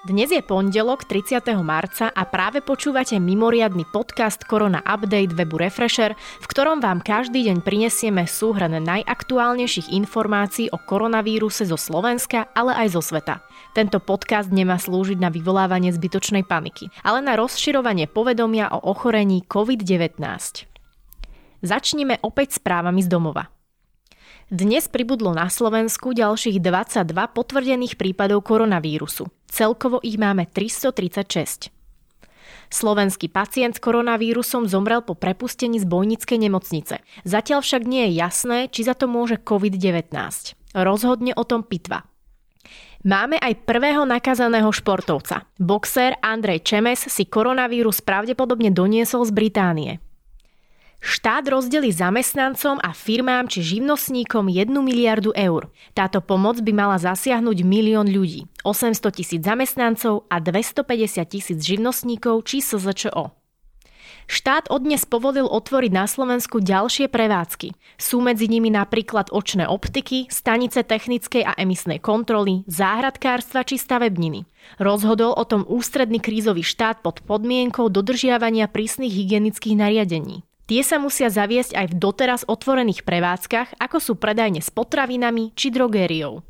Dnes je pondelok 30. marca a práve počúvate mimoriadny podcast Korona Update webu Refresher, v ktorom vám každý deň prinesieme súhrn najaktuálnejších informácií o koronavíruse zo Slovenska, ale aj zo sveta. Tento podcast nemá slúžiť na vyvolávanie zbytočnej paniky, ale na rozširovanie povedomia o ochorení COVID-19. Začnime opäť správami z domova. Dnes pribudlo na Slovensku ďalších 22 potvrdených prípadov koronavírusu. Celkovo ich máme 336. Slovenský pacient s koronavírusom zomrel po prepustení z bojnickej nemocnice. Zatiaľ však nie je jasné, či za to môže COVID-19. Rozhodne o tom pitva. Máme aj prvého nakazaného športovca. Boxer Andrej Čemes si koronavírus pravdepodobne doniesol z Británie. Štát rozdelí zamestnancom a firmám či živnostníkom 1 miliardu eur. Táto pomoc by mala zasiahnuť milión ľudí, 800 tisíc zamestnancov a 250 tisíc živnostníkov či SZČO. Štát odnes povolil otvoriť na Slovensku ďalšie prevádzky. Sú medzi nimi napríklad očné optiky, stanice technickej a emisnej kontroly, záhradkárstva či stavebniny. Rozhodol o tom ústredný krízový štát pod podmienkou dodržiavania prísnych hygienických nariadení. Tie sa musia zaviesť aj v doteraz otvorených prevádzkach, ako sú predajne s potravinami či drogériou.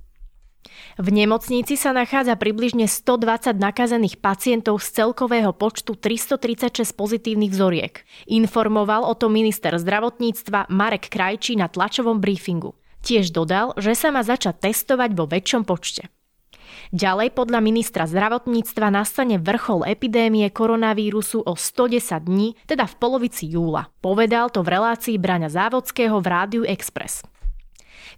V nemocnici sa nachádza približne 120 nakazených pacientov z celkového počtu 336 pozitívnych vzoriek. Informoval o tom minister zdravotníctva Marek Krajčí na tlačovom briefingu. Tiež dodal, že sa má začať testovať vo väčšom počte. Ďalej podľa ministra zdravotníctva nastane vrchol epidémie koronavírusu o 110 dní, teda v polovici júla. Povedal to v relácii Braňa Závodského v Rádiu Express.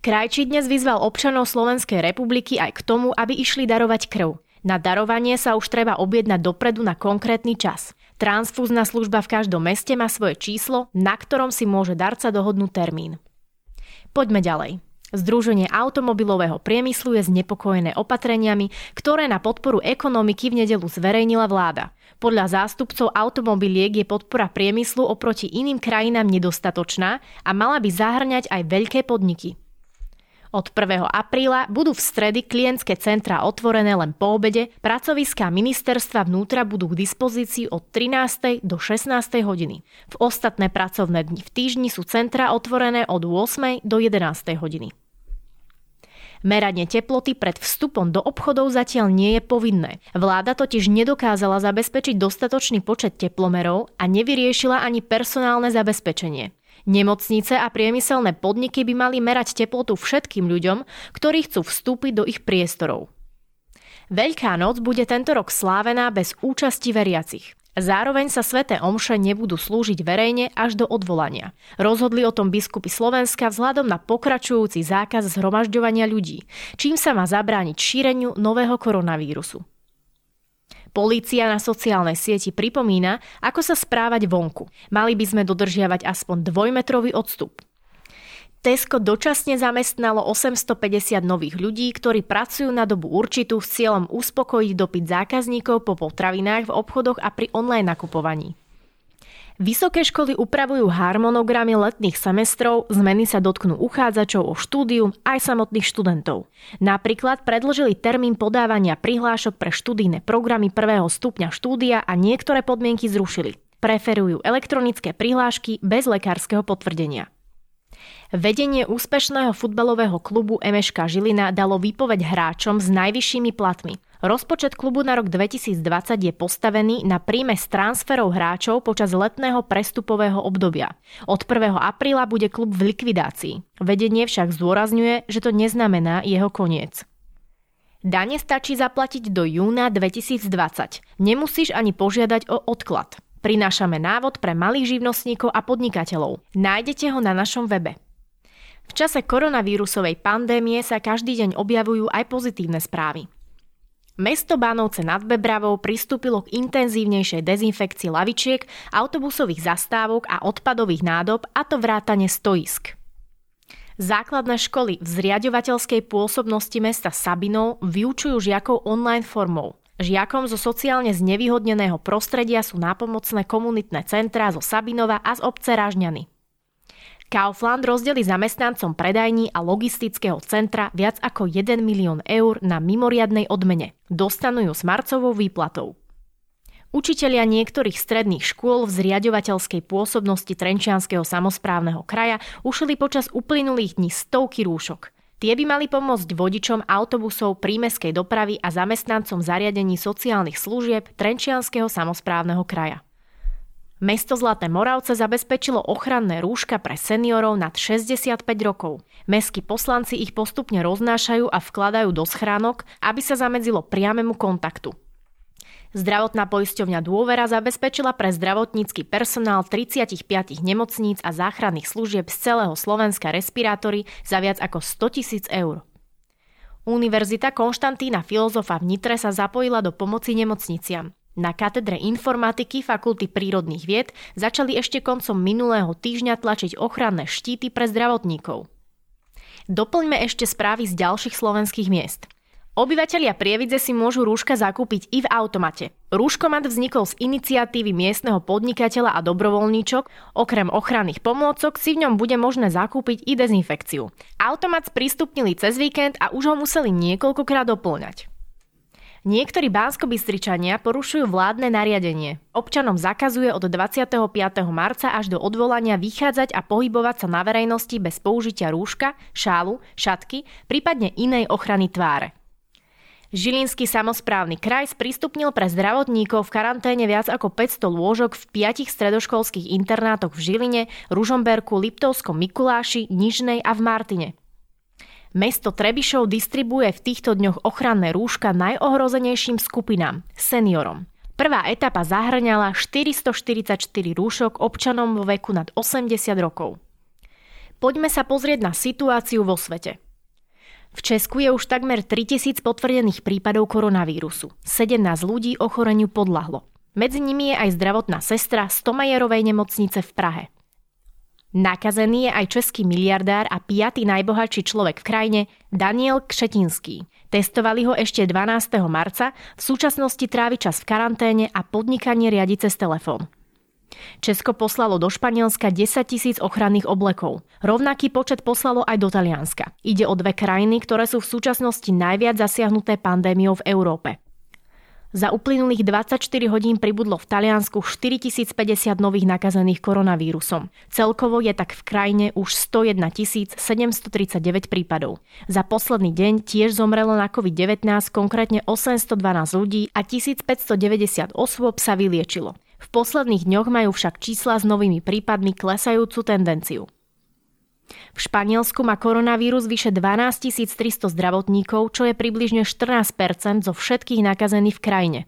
Krajčí dnes vyzval občanov Slovenskej republiky aj k tomu, aby išli darovať krv. Na darovanie sa už treba objednať dopredu na konkrétny čas. Transfúzna služba v každom meste má svoje číslo, na ktorom si môže darca dohodnúť termín. Poďme ďalej. Združenie automobilového priemyslu je znepokojené opatreniami, ktoré na podporu ekonomiky v nedelu zverejnila vláda. Podľa zástupcov automobiliek je podpora priemyslu oproti iným krajinám nedostatočná a mala by zahrňať aj veľké podniky. Od 1. apríla budú v stredy klientské centra otvorené len po obede, pracoviská ministerstva vnútra budú k dispozícii od 13. do 16. hodiny. V ostatné pracovné dni v týždni sú centra otvorené od 8. do 11. hodiny. Meranie teploty pred vstupom do obchodov zatiaľ nie je povinné. Vláda totiž nedokázala zabezpečiť dostatočný počet teplomerov a nevyriešila ani personálne zabezpečenie. Nemocnice a priemyselné podniky by mali merať teplotu všetkým ľuďom, ktorí chcú vstúpiť do ich priestorov. Veľká noc bude tento rok slávená bez účasti veriacich. Zároveň sa sveté omše nebudú slúžiť verejne až do odvolania. Rozhodli o tom biskupy Slovenska vzhľadom na pokračujúci zákaz zhromažďovania ľudí, čím sa má zabrániť šíreniu nového koronavírusu. Polícia na sociálnej sieti pripomína, ako sa správať vonku. Mali by sme dodržiavať aspoň dvojmetrový odstup. Tesco dočasne zamestnalo 850 nových ľudí, ktorí pracujú na dobu určitú s cieľom uspokojiť dopyt zákazníkov po potravinách v obchodoch a pri online nakupovaní. Vysoké školy upravujú harmonogramy letných semestrov, zmeny sa dotknú uchádzačov o štúdium aj samotných študentov. Napríklad predlžili termín podávania prihlášok pre študijné programy prvého stupňa štúdia a niektoré podmienky zrušili. Preferujú elektronické prihlášky bez lekárskeho potvrdenia. Vedenie úspešného futbalového klubu Emeška Žilina dalo výpoveď hráčom s najvyššími platmi. Rozpočet klubu na rok 2020 je postavený na príjme z transferov hráčov počas letného prestupového obdobia. Od 1. apríla bude klub v likvidácii. Vedenie však zdôrazňuje, že to neznamená jeho koniec. Dane stačí zaplatiť do júna 2020. Nemusíš ani požiadať o odklad. Prinášame návod pre malých živnostníkov a podnikateľov. Nájdete ho na našom webe. V čase koronavírusovej pandémie sa každý deň objavujú aj pozitívne správy. Mesto Bánovce nad Bebravou pristúpilo k intenzívnejšej dezinfekcii lavičiek, autobusových zastávok a odpadových nádob, a to vrátane stoisk. Základné školy v zriadovateľskej pôsobnosti mesta Sabinov vyučujú žiakov online formou. Žiakom zo sociálne znevýhodneného prostredia sú nápomocné komunitné centrá zo Sabinova a z obce Ražňany. Kaufland rozdeli zamestnancom predajní a logistického centra viac ako 1 milión eur na mimoriadnej odmene. Dostanú ju s marcovou výplatou. Učitelia niektorých stredných škôl v zriadovateľskej pôsobnosti Trenčianského samozprávneho kraja ušili počas uplynulých dní stovky rúšok. Tie by mali pomôcť vodičom autobusov prímeskej dopravy a zamestnancom zariadení sociálnych služieb Trenčianského samozprávneho kraja. Mesto Zlaté Moravce zabezpečilo ochranné rúška pre seniorov nad 65 rokov. Mestskí poslanci ich postupne roznášajú a vkladajú do schránok, aby sa zamedzilo priamemu kontaktu. Zdravotná poisťovňa Dôvera zabezpečila pre zdravotnícky personál 35 nemocníc a záchranných služieb z celého Slovenska respirátory za viac ako 100 tisíc eur. Univerzita Konštantína Filozofa v Nitre sa zapojila do pomoci nemocniciam. Na katedre informatiky Fakulty prírodných vied začali ešte koncom minulého týždňa tlačiť ochranné štíty pre zdravotníkov. Doplňme ešte správy z ďalších slovenských miest. Obyvatelia Prievidze si môžu rúška zakúpiť i v automate. Rúškomat vznikol z iniciatívy miestneho podnikateľa a dobrovoľníčok. Okrem ochranných pomôcok si v ňom bude možné zakúpiť i dezinfekciu. Automat sprístupnili cez víkend a už ho museli niekoľkokrát doplňať. Niektorí bánsko porušujú vládne nariadenie. Občanom zakazuje od 25. marca až do odvolania vychádzať a pohybovať sa na verejnosti bez použitia rúška, šálu, šatky, prípadne inej ochrany tváre. Žilinský samozprávny kraj sprístupnil pre zdravotníkov v karanténe viac ako 500 lôžok v piatich stredoškolských internátoch v Žiline, Ružomberku, Liptovskom Mikuláši, Nižnej a v Martine. Mesto Trebišov distribuje v týchto dňoch ochranné rúška najohrozenejším skupinám – seniorom. Prvá etapa zahrňala 444 rúšok občanom vo veku nad 80 rokov. Poďme sa pozrieť na situáciu vo svete. V Česku je už takmer 3000 potvrdených prípadov koronavírusu. 17 ľudí ochoreniu podľahlo. Medzi nimi je aj zdravotná sestra z Tomajerovej nemocnice v Prahe. Nakazený je aj český miliardár a piatý najbohatší človek v krajine Daniel Kšetinský. Testovali ho ešte 12. marca, v súčasnosti trávi čas v karanténe a podnikanie riadi cez telefón. Česko poslalo do Španielska 10 tisíc ochranných oblekov. Rovnaký počet poslalo aj do Talianska. Ide o dve krajiny, ktoré sú v súčasnosti najviac zasiahnuté pandémiou v Európe. Za uplynulých 24 hodín pribudlo v Taliansku 4050 nových nakazených koronavírusom. Celkovo je tak v krajine už 101 739 prípadov. Za posledný deň tiež zomrelo na COVID-19 konkrétne 812 ľudí a 1590 osôb sa vyliečilo. V posledných dňoch majú však čísla s novými prípadmi klesajúcu tendenciu. V Španielsku má koronavírus vyše 12 300 zdravotníkov, čo je približne 14% zo všetkých nakazených v krajine.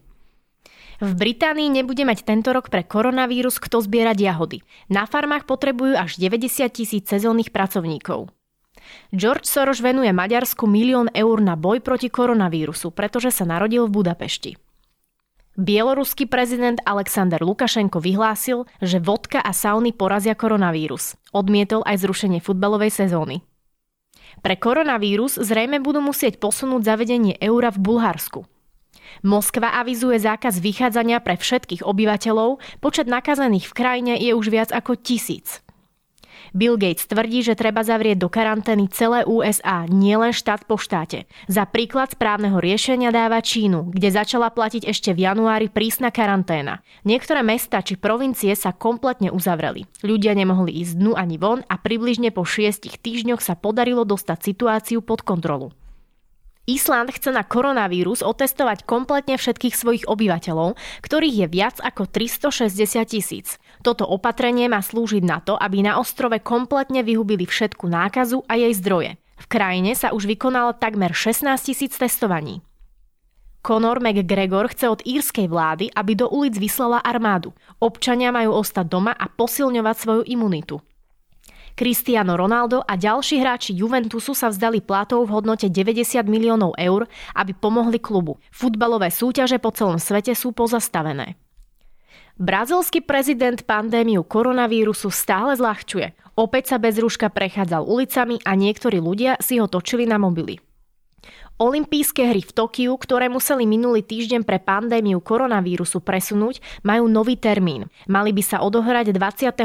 V Británii nebude mať tento rok pre koronavírus kto zbierať jahody. Na farmách potrebujú až 90 tisíc sezónnych pracovníkov. George Soros venuje Maďarsku milión eur na boj proti koronavírusu, pretože sa narodil v Budapešti. Bieloruský prezident Alexander Lukašenko vyhlásil, že vodka a sauny porazia koronavírus. Odmietol aj zrušenie futbalovej sezóny. Pre koronavírus zrejme budú musieť posunúť zavedenie eura v Bulharsku. Moskva avizuje zákaz vychádzania pre všetkých obyvateľov, počet nakazených v krajine je už viac ako tisíc. Bill Gates tvrdí, že treba zavrieť do karantény celé USA, nielen štát po štáte. Za príklad správneho riešenia dáva Čínu, kde začala platiť ešte v januári prísna karanténa. Niektoré mesta či provincie sa kompletne uzavreli. Ľudia nemohli ísť dnu ani von a približne po šiestich týždňoch sa podarilo dostať situáciu pod kontrolu. Island chce na koronavírus otestovať kompletne všetkých svojich obyvateľov, ktorých je viac ako 360 tisíc. Toto opatrenie má slúžiť na to, aby na ostrove kompletne vyhubili všetku nákazu a jej zdroje. V krajine sa už vykonalo takmer 16 tisíc testovaní. Conor McGregor chce od írskej vlády, aby do ulic vyslala armádu. Občania majú ostať doma a posilňovať svoju imunitu. Cristiano Ronaldo a ďalší hráči Juventusu sa vzdali platov v hodnote 90 miliónov eur, aby pomohli klubu. Futbalové súťaže po celom svete sú pozastavené. Brazilský prezident pandémiu koronavírusu stále zľahčuje. Opäť sa bez rúška prechádzal ulicami a niektorí ľudia si ho točili na mobily. Olympijské hry v Tokiu, ktoré museli minulý týždeň pre pandémiu koronavírusu presunúť, majú nový termín. Mali by sa odohrať 23.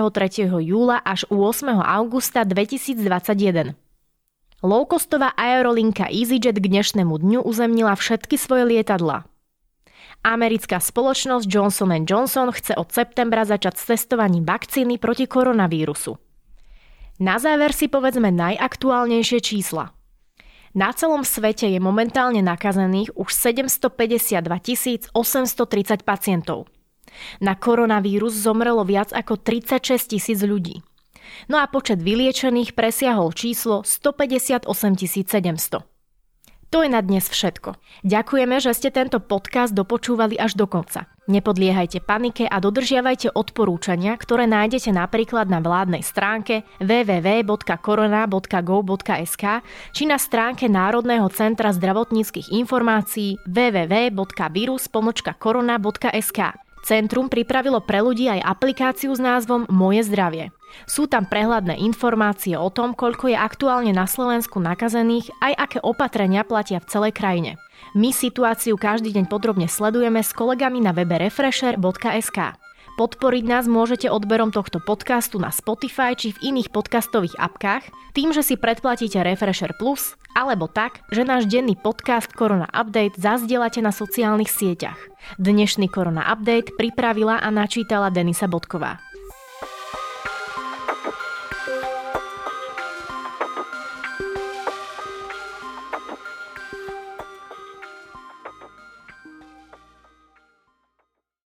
júla až 8. augusta 2021. Lowcostová aerolinka EasyJet k dnešnému dňu uzemnila všetky svoje lietadla. Americká spoločnosť Johnson Johnson chce od septembra začať s testovaním vakcíny proti koronavírusu. Na záver si povedzme najaktuálnejšie čísla – na celom svete je momentálne nakazených už 752 830 pacientov. Na koronavírus zomrelo viac ako 36 tisíc ľudí. No a počet vyliečených presiahol číslo 158 700. To je na dnes všetko. Ďakujeme, že ste tento podcast dopočúvali až do konca. Nepodliehajte panike a dodržiavajte odporúčania, ktoré nájdete napríklad na vládnej stránke www.corona.gov.sk či na stránke Národného centra zdravotníckých informácií www.virus.corona.sk. Centrum pripravilo pre ľudí aj aplikáciu s názvom Moje zdravie. Sú tam prehľadné informácie o tom, koľko je aktuálne na Slovensku nakazených, aj aké opatrenia platia v celej krajine. My situáciu každý deň podrobne sledujeme s kolegami na webe refresher.sk. Podporiť nás môžete odberom tohto podcastu na Spotify či v iných podcastových apkách, tým, že si predplatíte Refresher Plus, alebo tak, že náš denný podcast Korona Update zazdielate na sociálnych sieťach. Dnešný Korona Update pripravila a načítala Denisa Bodková.